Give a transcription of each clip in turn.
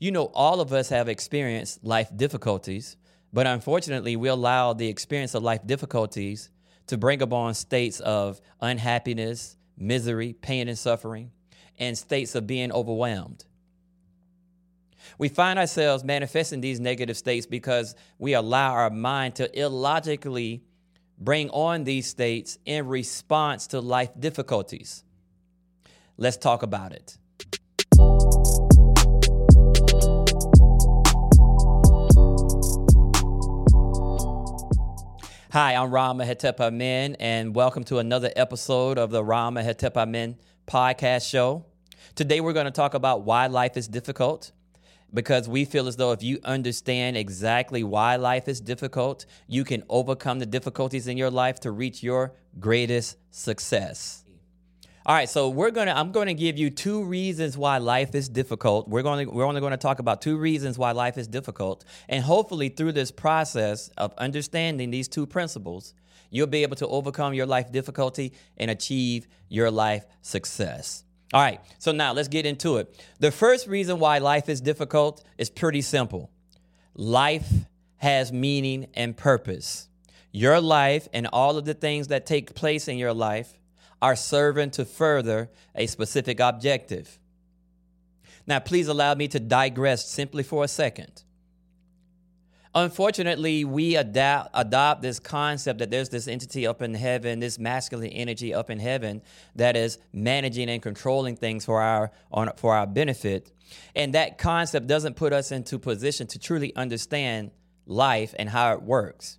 You know, all of us have experienced life difficulties, but unfortunately, we allow the experience of life difficulties to bring upon states of unhappiness, misery, pain, and suffering, and states of being overwhelmed. We find ourselves manifesting these negative states because we allow our mind to illogically bring on these states in response to life difficulties. Let's talk about it. Hi, I'm Rama Hetep Amen, and welcome to another episode of the Rama Hetep Amen podcast show. Today, we're going to talk about why life is difficult because we feel as though if you understand exactly why life is difficult, you can overcome the difficulties in your life to reach your greatest success. All right, so we're gonna. I'm going to give you two reasons why life is difficult. We're going. To, we're only going to talk about two reasons why life is difficult, and hopefully through this process of understanding these two principles, you'll be able to overcome your life difficulty and achieve your life success. All right, so now let's get into it. The first reason why life is difficult is pretty simple. Life has meaning and purpose. Your life and all of the things that take place in your life are serving to further a specific objective. Now, please allow me to digress simply for a second. Unfortunately, we adapt, adopt this concept that there's this entity up in heaven, this masculine energy up in heaven that is managing and controlling things for our, on, for our benefit. And that concept doesn't put us into position to truly understand life and how it works.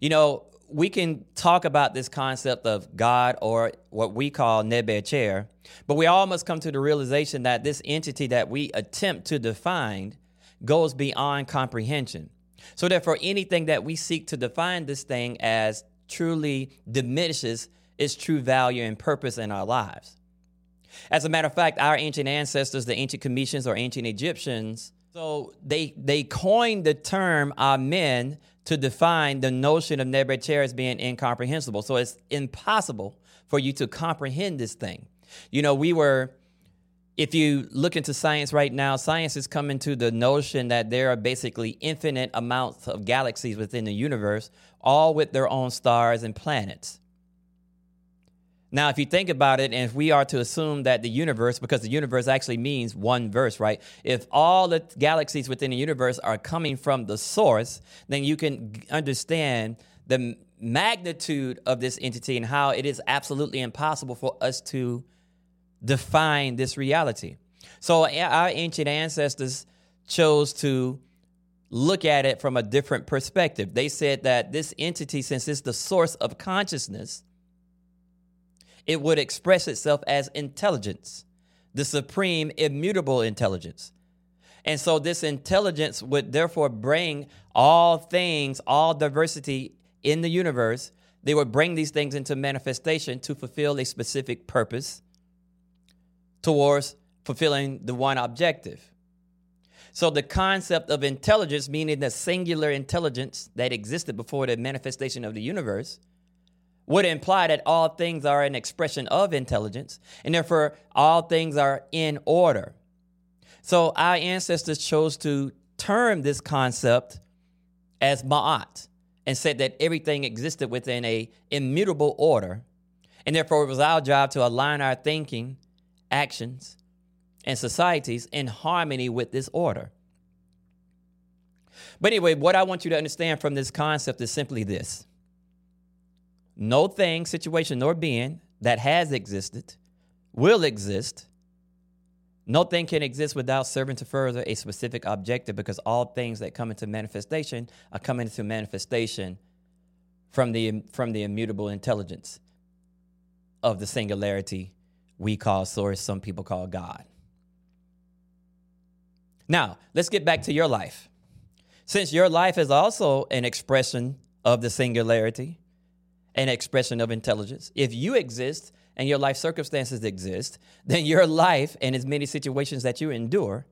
You know, we can talk about this concept of God or what we call Nebuchadnezzar, but we all must come to the realization that this entity that we attempt to define goes beyond comprehension. So, therefore, anything that we seek to define this thing as truly diminishes its true value and purpose in our lives. As a matter of fact, our ancient ancestors, the ancient Kemetians or ancient Egyptians, so they they coined the term Amen to define the notion of Nebuchadnezzar as being incomprehensible. So it's impossible for you to comprehend this thing. You know, we were, if you look into science right now, science is coming to the notion that there are basically infinite amounts of galaxies within the universe, all with their own stars and planets. Now, if you think about it, and if we are to assume that the universe, because the universe actually means one verse, right? If all the galaxies within the universe are coming from the source, then you can understand the magnitude of this entity and how it is absolutely impossible for us to define this reality. So, our ancient ancestors chose to look at it from a different perspective. They said that this entity, since it's the source of consciousness, it would express itself as intelligence, the supreme immutable intelligence. And so this intelligence would therefore bring all things, all diversity in the universe. They would bring these things into manifestation to fulfill a specific purpose towards fulfilling the one objective. So the concept of intelligence, meaning the singular intelligence that existed before the manifestation of the universe, would imply that all things are an expression of intelligence, and therefore all things are in order. So our ancestors chose to term this concept as Ma'at and said that everything existed within a immutable order, and therefore it was our job to align our thinking, actions, and societies in harmony with this order. But anyway, what I want you to understand from this concept is simply this no thing, situation, nor being that has existed, will exist. No thing can exist without serving to further a specific objective because all things that come into manifestation are coming into manifestation from the, from the immutable intelligence of the singularity we call source, some people call God. Now, let's get back to your life. Since your life is also an expression of the singularity, an expression of intelligence. If you exist and your life circumstances exist, then your life and as many situations that you endure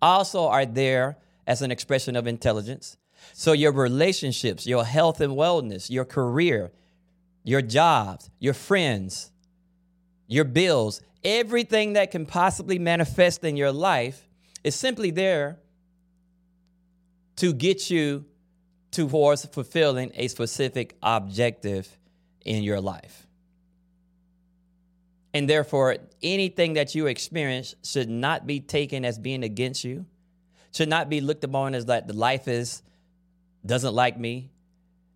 also are there as an expression of intelligence. So your relationships, your health and wellness, your career, your jobs, your friends, your bills, everything that can possibly manifest in your life is simply there to get you towards fulfilling a specific objective in your life. And therefore, anything that you experience should not be taken as being against you, should not be looked upon as that the life is doesn't like me.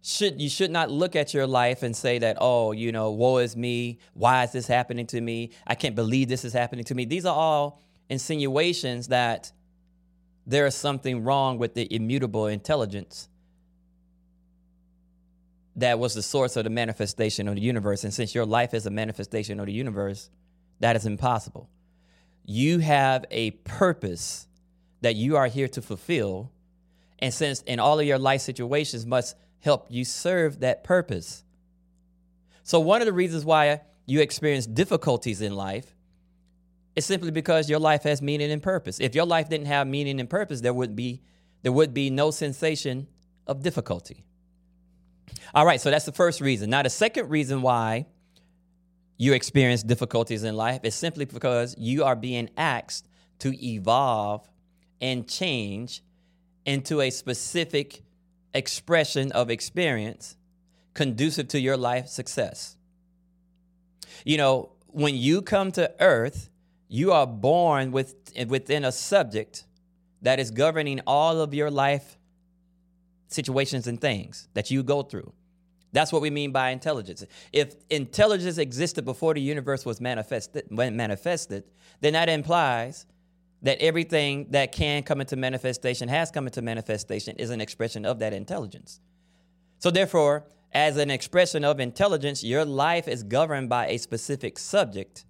Should you should not look at your life and say that, oh, you know, woe is me. Why is this happening to me? I can't believe this is happening to me. These are all insinuations that there is something wrong with the immutable intelligence that was the source of the manifestation of the universe. And since your life is a manifestation of the universe, that is impossible. You have a purpose that you are here to fulfill. And since in all of your life situations must help you serve that purpose. So, one of the reasons why you experience difficulties in life is simply because your life has meaning and purpose. If your life didn't have meaning and purpose, there would be there would be no sensation of difficulty. All right, so that's the first reason. Now, the second reason why you experience difficulties in life is simply because you are being asked to evolve and change into a specific expression of experience conducive to your life success. You know, when you come to earth, you are born with, within a subject that is governing all of your life situations and things that you go through. That's what we mean by intelligence. If intelligence existed before the universe was manifested, manifested, then that implies that everything that can come into manifestation has come into manifestation is an expression of that intelligence. So therefore, as an expression of intelligence, your life is governed by a specific subject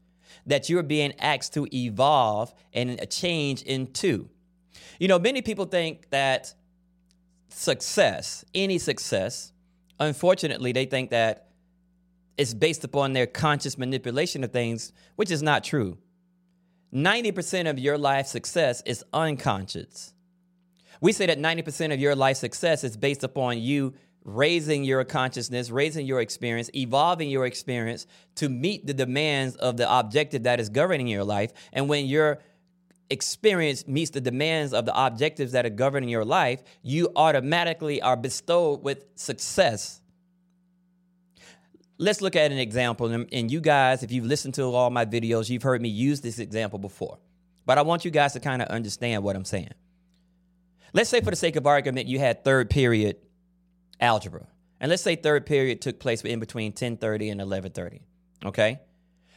that you're being asked to evolve and change into. You know, many people think that success, any success, unfortunately, they think that it's based upon their conscious manipulation of things, which is not true. 90% of your life success is unconscious. We say that 90% of your life success is based upon you raising your consciousness, raising your experience, evolving your experience to meet the demands of the objective that is governing your life. And when your experience meets the demands of the objectives that are governing your life, you automatically are bestowed with success. Let's look at an example. And you guys, if you've listened to all my videos, you've heard me use this example before. But I want you guys to kind of understand what I'm saying. Let's say, for the sake of argument, you had third period algebra. And let's say third period took place in between 10:30 and 11:30. Okay?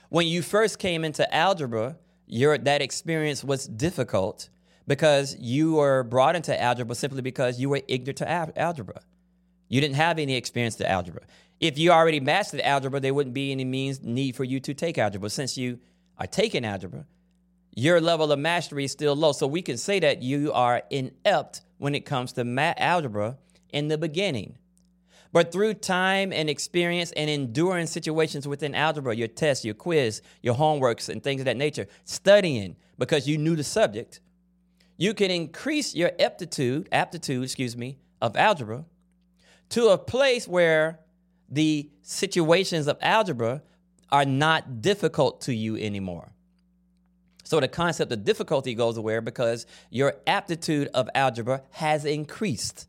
When you first came into algebra, your that experience was difficult because you were brought into algebra simply because you were ignorant to al- algebra. You didn't have any experience to algebra. If you already mastered algebra, there wouldn't be any means need for you to take algebra. Since you are taking algebra, your level of mastery is still low. So we can say that you are inept when it comes to ma- algebra in the beginning. But through time and experience and enduring situations within algebra, your tests, your quiz, your homeworks, and things of that nature, studying because you knew the subject, you can increase your aptitude, aptitude, excuse me, of algebra to a place where the situations of algebra are not difficult to you anymore. So the concept of difficulty goes away because your aptitude of algebra has increased.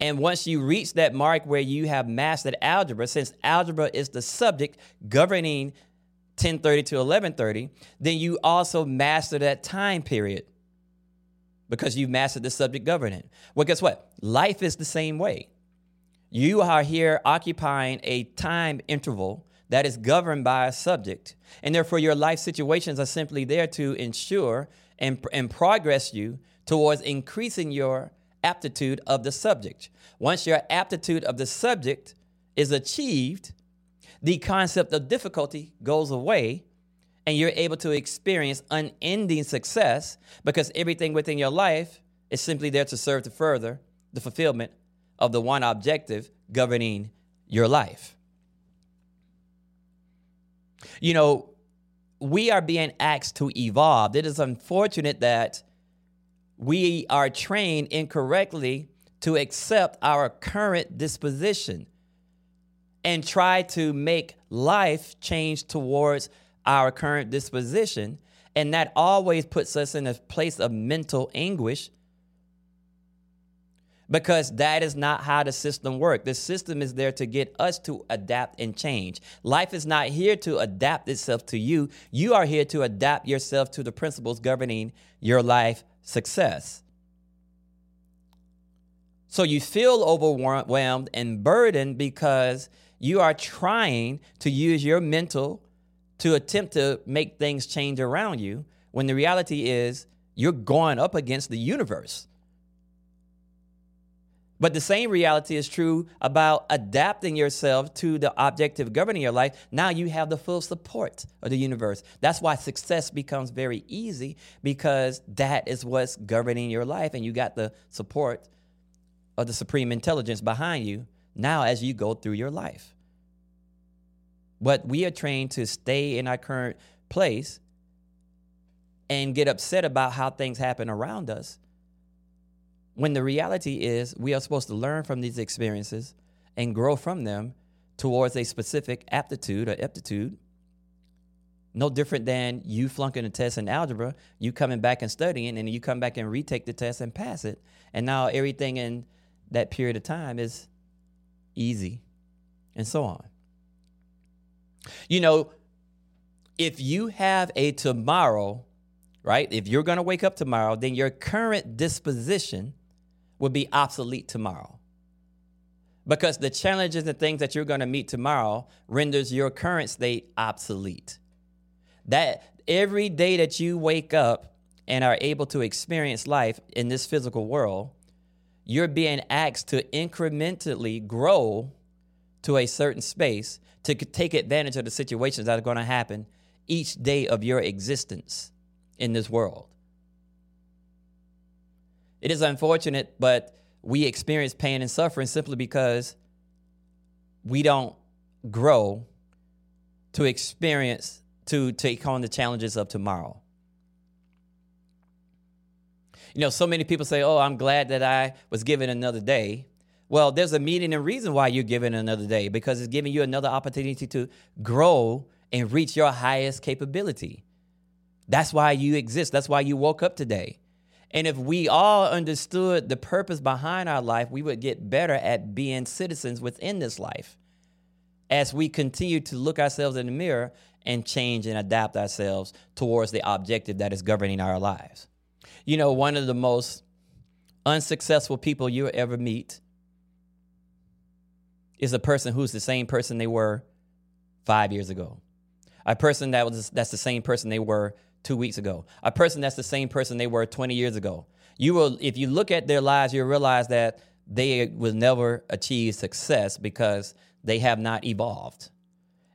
And once you reach that mark where you have mastered algebra, since algebra is the subject governing 1030 to 1130, then you also master that time period because you've mastered the subject governing. Well, guess what? Life is the same way. You are here occupying a time interval that is governed by a subject, and therefore your life situations are simply there to ensure and, and progress you towards increasing your aptitude of the subject. Once your aptitude of the subject is achieved, the concept of difficulty goes away and you're able to experience unending success because everything within your life is simply there to serve to further the fulfillment of the one objective governing your life. You know, we are being asked to evolve. It is unfortunate that we are trained incorrectly to accept our current disposition and try to make life change towards our current disposition And that always puts us in a place of mental anguish because that is not how the system works. The system is there to get us to adapt and change. Life is not here to adapt itself to you. You are here to adapt yourself to the principles governing your life success. So you feel overwhelmed and burdened because you are trying to use your mental to attempt to make things change around you when the reality is you're going up against the universe. But the same reality is true about adapting yourself to the objective governing your life. Now you have the full support of the universe. That's why success becomes very easy because that is what's governing your life, and you got the support of the supreme intelligence behind you now as you go through your life. But we are trained to stay in our current place and get upset about how things happen around us when the reality is, we are supposed to learn from these experiences and grow from them towards a specific aptitude or aptitude. No different than you flunking a test in algebra, you coming back and studying, and you come back and retake the test and pass it. And now everything in that period of time is easy, and so on. You know, if you have a tomorrow, right? If you're going to wake up tomorrow, then your current disposition will be obsolete tomorrow. Because the challenges and things that you're going to meet tomorrow renders your current state obsolete. That every day that you wake up and are able to experience life in this physical world, you're being asked to incrementally grow to a certain space to take advantage of the situations that are going to happen each day of your existence in this world. It is unfortunate, but we experience pain and suffering simply because we don't grow to experience, to take on the challenges of tomorrow. You know, so many people say, Oh, I'm glad that I was given another day. Well, there's a meaning and reason why you're given another day because it's giving you another opportunity to grow and reach your highest capability. That's why you exist. That's why you woke up today. And if we all understood the purpose behind our life, we would get better at being citizens within this life as we continue to look ourselves in the mirror and change and adapt ourselves towards the objective that is governing our lives. You know, one of the most unsuccessful people you'll ever meet is a person who's the same person they were five years ago. A person that was that's the same person they were two weeks ago. A person that's the same person they were 20 years ago. You will, if you look at their lives, you'll realize that they will never achieve success because they have not evolved.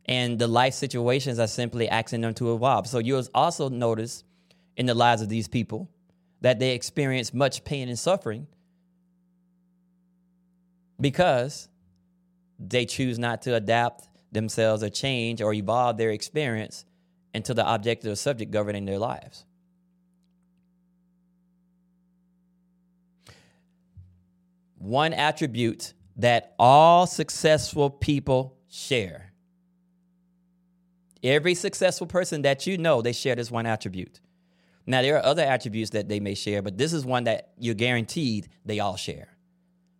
And the life situations are simply asking them to evolve. So you'll also notice in the lives of these people that they experience much pain and suffering because they choose not to adapt themselves or change or evolve their experience into the object or subject governing their lives. One attribute that all successful people share. Every successful person that you know, they share this one attribute. Now, there are other attributes that they may share, but this is one that you're guaranteed they all share.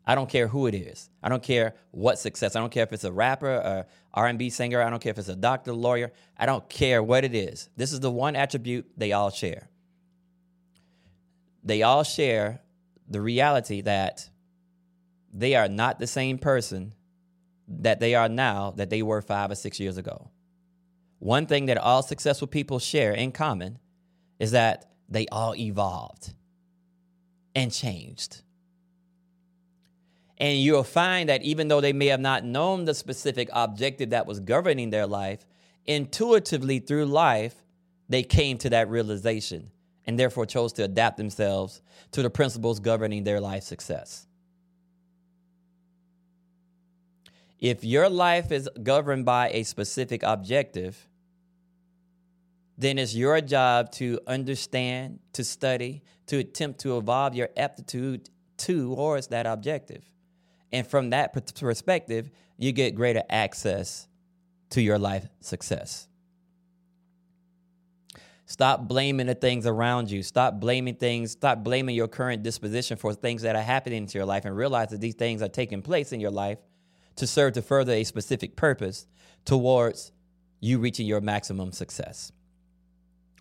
I don't care who it is. I don't care what success. I don't care if it's a rapper, a R&B singer. I don't care if it's a doctor, lawyer. I don't care what it is. This is the one attribute they all share. They all share the reality that they are not the same person that they are now that they were 5 or 6 years ago. One thing that all successful people share in common is that they all evolved and changed. And you'll find that even though they may have not known the specific objective that was governing their life, intuitively through life, they came to that realization and therefore chose to adapt themselves to the principles governing their life success. If your life is governed by a specific objective, then it's your job to understand, to study, to attempt to evolve your aptitude towards that objective. And from that perspective, you get greater access to your life success. Stop blaming the things around you. Stop blaming things. Stop blaming your current disposition for things that are happening into your life and realize that these things are taking place in your life to serve to further a specific purpose towards you reaching your maximum success.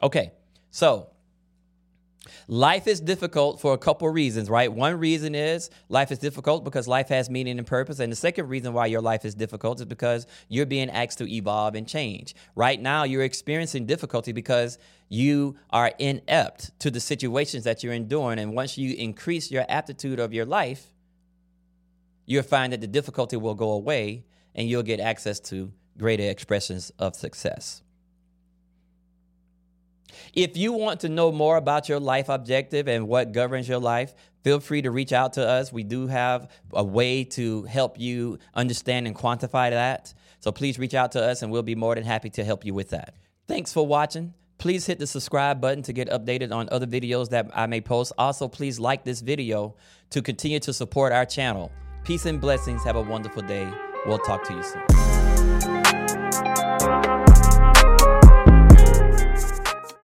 Okay, so Life is difficult for a couple reasons, right? One reason is life is difficult because life has meaning and purpose. And the second reason why your life is difficult is because you're being asked to evolve and change. Right now, you're experiencing difficulty because you are inept to the situations that you're enduring. And once you increase your aptitude of your life, you'll find that the difficulty will go away and you'll get access to greater expressions of success. If you want to know more about your life objective and what governs your life, feel free to reach out to us. We do have a way to help you understand and quantify that. So please reach out to us and we'll be more than happy to help you with that. Thanks for watching. Please hit the subscribe button to get updated on other videos that I may post. Also, please like this video to continue to support our channel. Peace and blessings. Have a wonderful day. We'll talk to you soon.